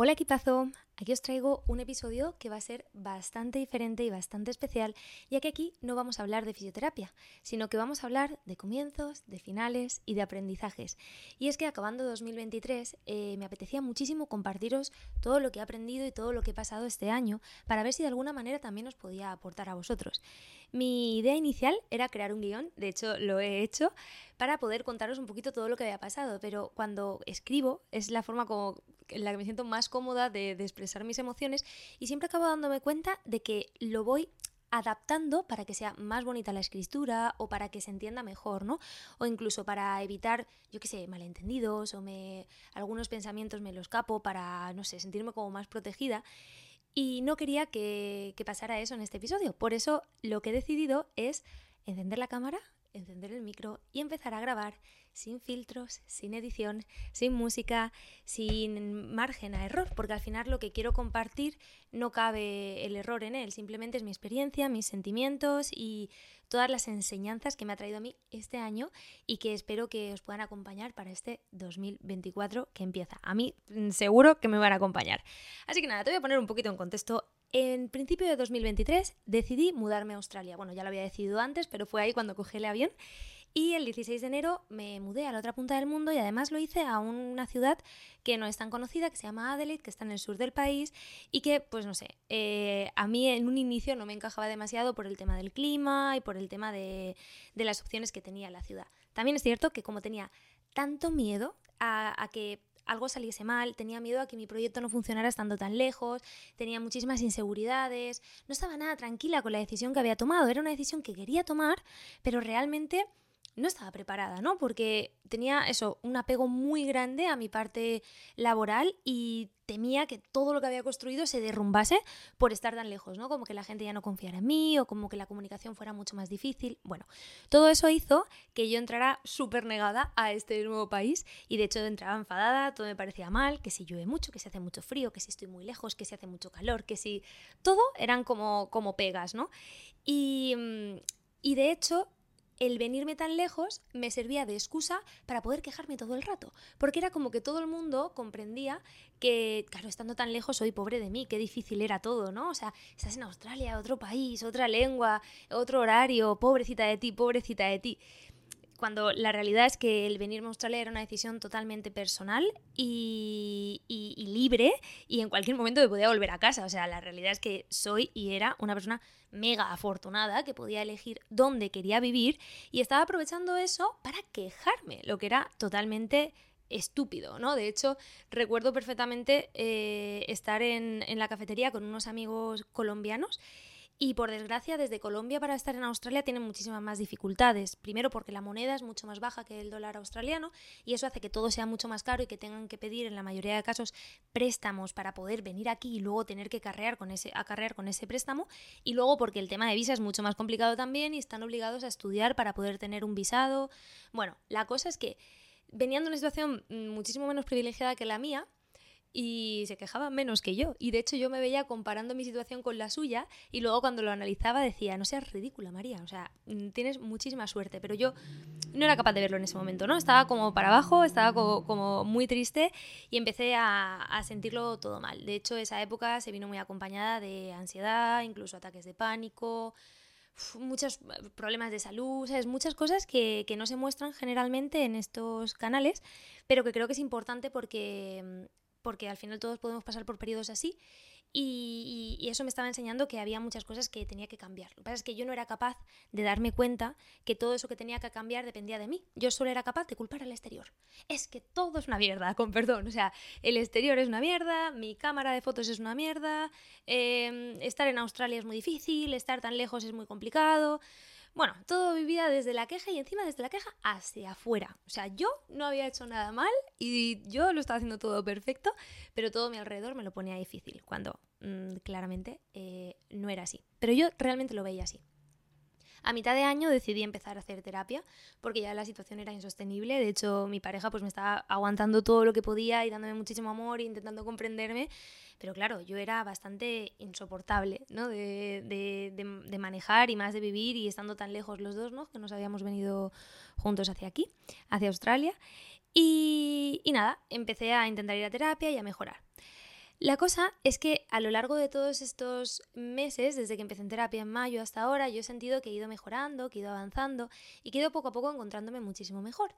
Hola equipazo, aquí os traigo un episodio que va a ser bastante diferente y bastante especial, ya que aquí no vamos a hablar de fisioterapia, sino que vamos a hablar de comienzos, de finales y de aprendizajes. Y es que acabando 2023 eh, me apetecía muchísimo compartiros todo lo que he aprendido y todo lo que he pasado este año para ver si de alguna manera también os podía aportar a vosotros. Mi idea inicial era crear un guion, de hecho lo he hecho, para poder contaros un poquito todo lo que había pasado, pero cuando escribo es la forma como en la que me siento más cómoda de, de expresar mis emociones y siempre acabo dándome cuenta de que lo voy adaptando para que sea más bonita la escritura o para que se entienda mejor, ¿no? O incluso para evitar, yo qué sé, malentendidos o me algunos pensamientos me los capo para, no sé, sentirme como más protegida. Y no quería que, que pasara eso en este episodio. Por eso lo que he decidido es encender la cámara, encender el micro y empezar a grabar sin filtros, sin edición, sin música, sin margen a error, porque al final lo que quiero compartir no cabe el error en él, simplemente es mi experiencia, mis sentimientos y todas las enseñanzas que me ha traído a mí este año y que espero que os puedan acompañar para este 2024 que empieza. A mí mm, seguro que me van a acompañar. Así que nada, te voy a poner un poquito en contexto en principio de 2023 decidí mudarme a Australia. Bueno, ya lo había decidido antes, pero fue ahí cuando cogí el avión. Y el 16 de enero me mudé a la otra punta del mundo y además lo hice a una ciudad que no es tan conocida, que se llama Adelaide, que está en el sur del país y que, pues no sé, eh, a mí en un inicio no me encajaba demasiado por el tema del clima y por el tema de, las opciones que tenía la ciudad. También es cierto que como tenía tanto miedo a que algo saliese mal, tenía miedo a que mi proyecto no funcionara estando tan lejos, tenía muchísimas inseguridades, no estaba nada tranquila con la decisión que había tomado, era una decisión que quería tomar, pero realmente no estaba preparada, ¿no? Porque tenía eso, un apego muy grande a mi parte laboral y temía que todo lo que había construido se derrumbase por estar tan lejos, ¿no? Como que la gente ya no confiara en mí o como que la comunicación fuera mucho más difícil. Bueno, todo eso hizo que yo entrara súper negada a este nuevo país y de hecho entraba enfadada, todo me parecía mal, que si llueve mucho, que si hace mucho frío, que si estoy muy lejos, que si hace mucho calor, que si... Todo eran como, como pegas, ¿no? Y, mm, y de hecho el venirme tan lejos me servía de excusa para poder quejarme todo el rato, porque era como que todo el mundo comprendía que, claro, estando tan lejos soy pobre de mí, qué difícil era todo, ¿no? O sea, estás en Australia, otro país, otra lengua, otro horario, pobrecita de ti, pobrecita de ti cuando la realidad es que el venirme a Australia era una decisión totalmente personal y, libre y en cualquier momento me podía volver a casa. O sea, la realidad es que soy y era una persona mega afortunada que podía elegir dónde quería vivir y estaba aprovechando eso para quejarme, lo que era totalmente estúpido, ¿no? De hecho, recuerdo perfectamente eh, estar en, en la cafetería con unos amigos colombianos y por desgracia, desde Colombia para estar en Australia tienen muchísimas más dificultades. Primero porque la moneda es mucho más baja que el dólar australiano y eso hace que todo sea mucho más caro y que tengan que pedir en la mayoría de casos préstamos para poder venir aquí y luego tener que carrear con ese, acarrear con ese préstamo. Y luego porque el tema de visa es mucho más complicado también y están obligados a estudiar para poder tener un visado. Bueno, la cosa es que venían de una situación muchísimo menos privilegiada que la mía, y se quejaba menos que yo. Y de hecho yo me veía comparando mi situación con la suya y luego cuando lo analizaba decía, no seas ridícula María, o sea, mm, tienes muchísima suerte, pero yo no era capaz de verlo en ese momento, ¿no? Estaba como para abajo, estaba como, muy triste y empecé a, a, sentirlo todo mal. De hecho esa época se vino muy acompañada de ansiedad, incluso ataques de pánico, muchos problemas de salud, ¿sabes? muchas cosas que, que, no se muestran generalmente en estos canales, pero que creo que es importante porque mm, porque al final todos podemos pasar por periodos así y, eso me estaba enseñando que había muchas cosas que tenía que cambiar. Lo que pasa es que yo no era capaz de darme cuenta que todo eso que tenía que cambiar dependía de mí. Yo solo era capaz de culpar al exterior. Es que todo es una mierda, con perdón. O sea, el exterior es una mierda, mi cámara de fotos es una mierda, em, estar en Australia es muy difícil, estar tan lejos es muy complicado. Bueno, todo vivía desde la queja y encima desde la queja hacia afuera. O sea, yo no había hecho nada mal y yo lo estaba haciendo todo perfecto, pero todo mi alrededor me lo ponía difícil, cuando mm, claramente eh, no era así. Pero yo realmente lo veía así. A mitad de año decidí empezar a hacer terapia porque ya la situación era insostenible. De hecho, mi pareja pues me estaba aguantando todo lo que podía y dándome muchísimo amor e intentando comprenderme. Pero claro, yo era bastante insoportable, ¿no? De, de, manejar y más de vivir y estando tan lejos los dos, ¿no? Que nos habíamos venido juntos hacia aquí, hacia Australia. Y, y nada, empecé a intentar ir a terapia y a mejorar. La cosa es que a lo largo de todos estos meses, desde que empecé en terapia en mayo hasta ahora, yo he sentido que he ido mejorando, que he ido avanzando y que he ido poco a poco encontrándome muchísimo mejor.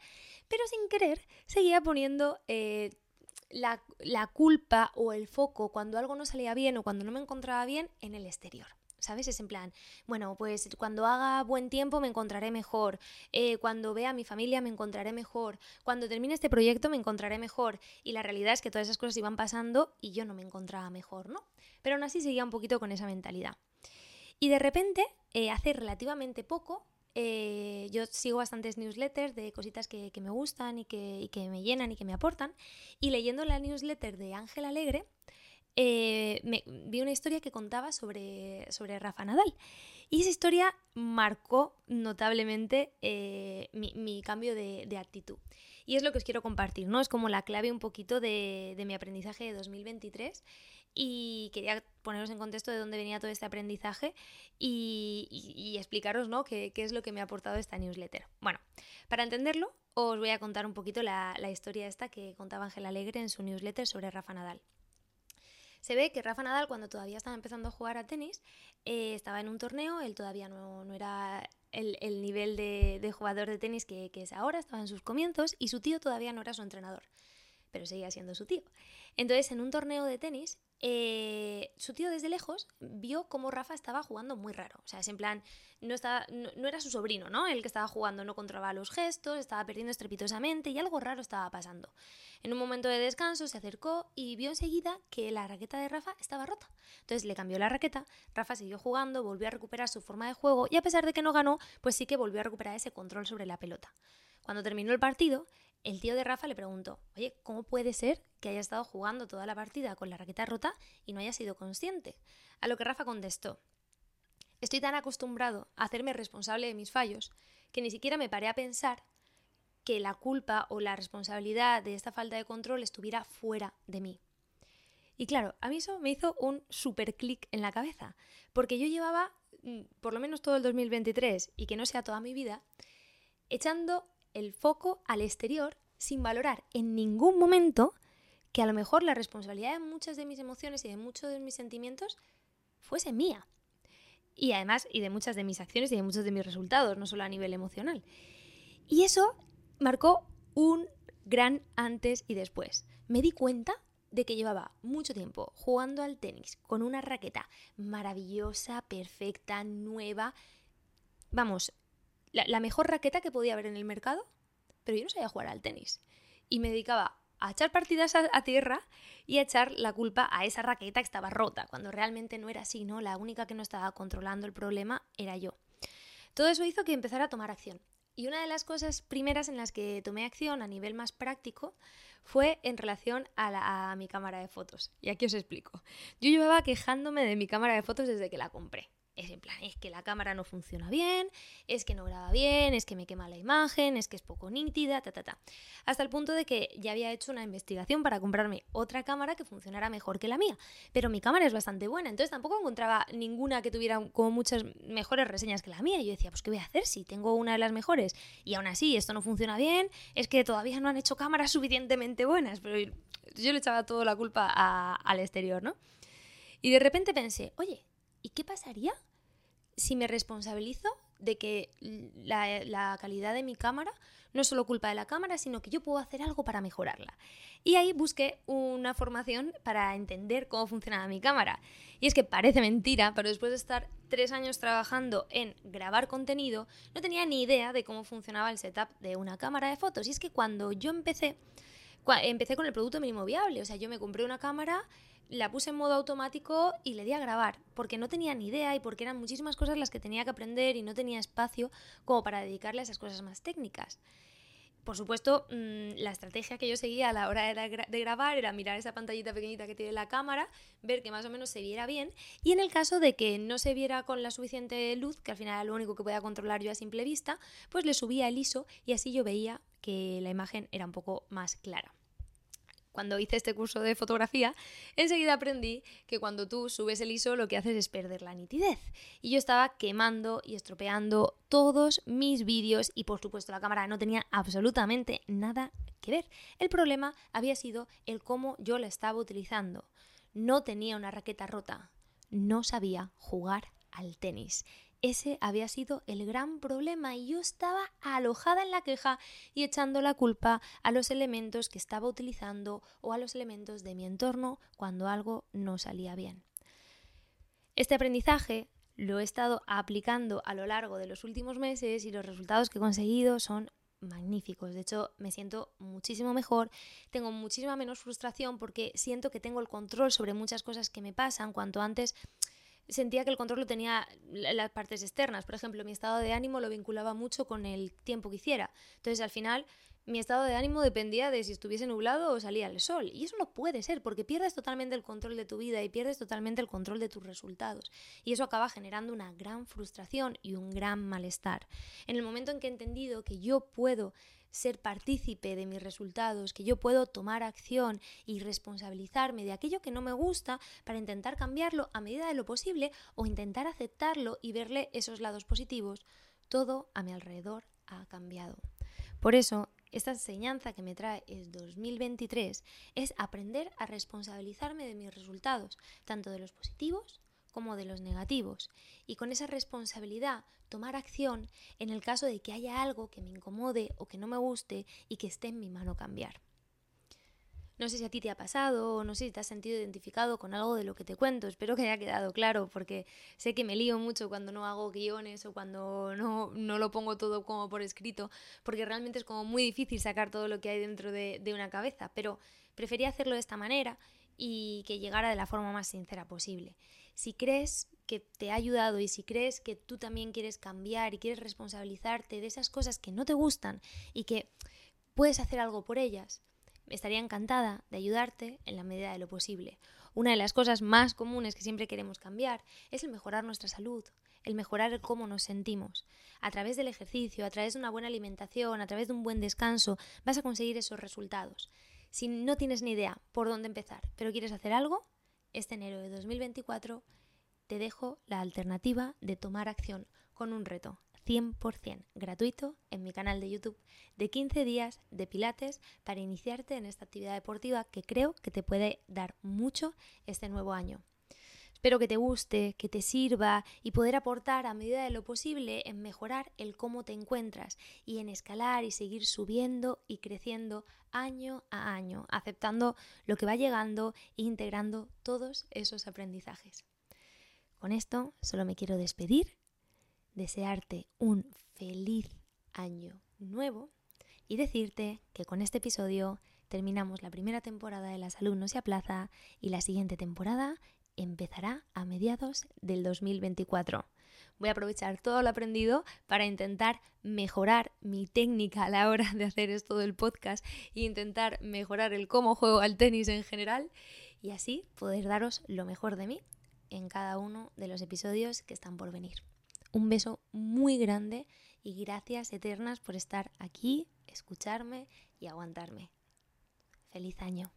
Pero sin querer, seguía poniendo eh, la, la culpa o el foco cuando algo no salía bien o cuando no me encontraba bien en el exterior. ¿Sabes? Es en plan, bueno, pues cuando haga buen tiempo me encontraré mejor, eh, cuando vea a mi familia me encontraré mejor, cuando termine este proyecto me encontraré mejor. Y la realidad es que todas esas cosas iban pasando y yo no me encontraba mejor, ¿no? Pero aún así seguía un poquito con esa mentalidad. Y de repente, eh, hace relativamente poco, eh, yo sigo bastantes newsletters de cositas que, me gustan y que, y que me llenan y que me aportan. Y leyendo la newsletter de Ángel Alegre, eh, vi una historia que contaba sobre, sobre Rafa Nadal. Y esa historia marcó notablemente eh, mi, cambio de, actitud. Y es lo que os quiero compartir, ¿no? Es como la clave un poquito de, mi aprendizaje de 2023 y quería poneros en contexto de dónde venía todo este aprendizaje y, explicaros ¿no? qué, es lo que me ha aportado esta newsletter. Bueno, para entenderlo os voy a contar un poquito la, la historia esta que contaba Ángel Alegre en su newsletter sobre Rafa Nadal. Se ve que Rafa Nadal, cuando todavía estaba empezando a jugar a tenis, eh, estaba en un torneo, él todavía no, era el, nivel de, jugador de tenis que, que es ahora, estaba en sus comienzos y su tío todavía no era su entrenador, pero seguía siendo su tío. Entonces, en un torneo de tenis, eh, su tío desde lejos vio cómo Rafa estaba jugando muy raro. O sea, en plan, no, estaba, no, era su sobrino, ¿no? El que estaba jugando, no controlaba los gestos, estaba perdiendo estrepitosamente y algo raro estaba pasando. En un momento de descanso se acercó y vio enseguida que la raqueta de Rafa estaba rota. Entonces le cambió la raqueta, Rafa siguió jugando, volvió a recuperar su forma de juego y a pesar de que no ganó, pues sí que volvió a recuperar ese control sobre la pelota. Cuando terminó el partido, el tío de Rafa le preguntó, oye, ¿cómo puede ser que haya estado jugando toda la partida con la raqueta rota y no haya sido consciente? A lo que Rafa contestó, estoy tan acostumbrado a hacerme responsable de mis fallos que ni siquiera me paré a pensar que la culpa o la responsabilidad de esta falta de control estuviera fuera de mí. Y claro, a mí eso me hizo un super clic en la cabeza, porque yo llevaba, mm, por lo menos todo el 2023 y que no sea toda mi vida, echando el foco al exterior sin valorar en ningún momento que a lo mejor la responsabilidad de muchas de mis emociones y de muchos de mis sentimientos fuese mía. Y además, y de muchas de mis acciones y de muchos de mis resultados, no solo a nivel emocional. Y eso marcó un gran antes y después. Me di cuenta de que llevaba mucho tiempo jugando al tenis con una raqueta maravillosa, perfecta, nueva. Vamos, la, mejor raqueta que podía haber en el mercado, pero yo no sabía jugar al tenis. Y me dedicaba a echar partidas a, tierra y a echar la culpa a esa raqueta que estaba rota, cuando realmente no era así, ¿no? La única que no estaba controlando el problema era yo. Todo eso hizo que empezara a tomar acción. Y una de las cosas primeras en las que tomé acción a nivel más práctico fue en relación a, a mi cámara de fotos. Y aquí os explico. Yo llevaba quejándome de mi cámara de fotos desde que la compré es en plan, es que la cámara no funciona bien, es que no graba bien, es que me quema la imagen, es que es poco nítida, ta, ta, ta. Hasta el punto de que ya había hecho una investigación para comprarme otra cámara que funcionara mejor que la mía. Pero mi cámara es bastante buena, entonces tampoco encontraba ninguna que tuviera como muchas mejores reseñas que la mía. Y yo decía, pues ¿qué voy a hacer si tengo una de las mejores? Y aún así, esto no funciona bien, es que todavía no han hecho cámaras suficientemente buenas, pero yo le echaba toda la culpa al exterior, ¿no? Y de repente pensé, oye, ¿y qué pasaría si me responsabilizo de que la, calidad de mi cámara no es solo culpa de la cámara, sino que yo puedo hacer algo para mejorarla. Y ahí busqué una formación para entender cómo funcionaba mi cámara. Y es que parece mentira, pero después de estar tres años trabajando en grabar contenido, no tenía ni idea de cómo funcionaba el setup de una cámara de fotos. Y es que cuando yo empecé, empecé con el producto mínimo viable, o sea, yo me compré una cámara la puse en modo automático y le di a grabar, porque no tenía ni idea y porque eran muchísimas cosas las que tenía que aprender y no tenía espacio como para dedicarle a esas cosas más técnicas. Por supuesto, mm, la estrategia que yo seguía a la hora de, grabar era mirar esa pantallita pequeñita que tiene la cámara, ver que más o menos se viera bien y en el caso de que no se viera con la suficiente luz, que al final era lo único que podía controlar yo a simple vista, pues le subía el ISO y así yo veía que la imagen era un poco más clara cuando hice este curso de fotografía, enseguida aprendí que cuando tú subes el ISO lo que haces es perder la nitidez. Y yo estaba quemando y estropeando todos mis vídeos y por supuesto la cámara no tenía absolutamente nada que ver. El problema había sido el cómo yo la estaba utilizando. no tenía una raqueta rota, no sabía jugar al tenis. Ese había sido el gran problema y yo estaba alojada en la queja y echando la culpa a los elementos que estaba utilizando o a los elementos de mi entorno cuando algo no salía bien. Este aprendizaje lo he estado aplicando a lo largo de los últimos meses y los resultados que he conseguido son magníficos. De hecho, me siento muchísimo mejor, tengo muchísima menos frustración porque siento que tengo el control sobre muchas cosas que me pasan, cuanto antes sentía que el control lo tenía las partes externas. Por ejemplo, mi estado de ánimo lo vinculaba mucho con el tiempo que hiciera. Entonces, al final, mi estado de ánimo dependía de si estuviese nublado o salía el sol. Y eso no puede ser, porque pierdes totalmente el control de tu vida y pierdes totalmente el control de tus resultados. Y eso acaba generando una gran frustración y un gran malestar. En el momento en que he entendido que yo puedo ser partícipe de mis resultados, que yo puedo tomar acción y responsabilizarme de aquello que no me gusta para intentar cambiarlo a medida de lo posible o intentar aceptarlo y verle esos lados positivos, todo a mi alrededor ha cambiado. Por eso esta enseñanza que me trae el 2023 es aprender a responsabilizarme de mis resultados, tanto de los positivos como de los negativos, y con esa responsabilidad tomar acción en el caso de que haya algo que me incomode o que no me guste y que esté en mi mano cambiar. No sé si a ti te ha pasado no sé si te has sentido identificado con algo de lo que te cuento. Espero que haya quedado claro porque sé que me lío mucho cuando no hago guiones o cuando no, no lo pongo todo como por escrito porque realmente es como muy difícil sacar todo lo que hay dentro de, de una cabeza. Pero prefería hacerlo de esta manera y que llegara de la forma más sincera posible. Si crees que te ha ayudado y si crees que tú también quieres cambiar y quieres responsabilizarte de esas cosas que no te gustan y que puedes hacer algo por ellas, estaría encantada de ayudarte en la medida de lo posible. Una de las cosas más comunes que siempre queremos cambiar es el mejorar nuestra salud, el mejorar cómo nos sentimos. A través del ejercicio, a través de una buena alimentación, a través de un buen descanso, vas a conseguir esos resultados. Si no tienes ni idea por dónde empezar, pero quieres hacer algo, este enero de 2024 te dejo la alternativa de tomar acción con un reto 100% gratuito en mi canal de YouTube de 15 días de pilates para iniciarte en esta actividad deportiva que creo que te puede dar mucho este nuevo año. Espero que te guste, que te sirva y poder aportar a medida de lo posible en mejorar el cómo te encuentras y en escalar y seguir subiendo y creciendo año a año, aceptando lo que va llegando e integrando todos esos aprendizajes. Con esto solo me quiero despedir desearte un feliz año nuevo y decirte que con este episodio terminamos la primera temporada de Las Alumnos y a Plaza y la siguiente temporada empezará a mediados del 2024. Voy a aprovechar todo lo aprendido para intentar mejorar mi técnica a la hora de hacer esto del podcast e intentar mejorar el cómo juego al tenis en general y así poder daros lo mejor de mí en cada uno de los episodios que están por venir. Un beso muy grande y gracias eternas por estar aquí, escucharme y aguantarme. Feliz año.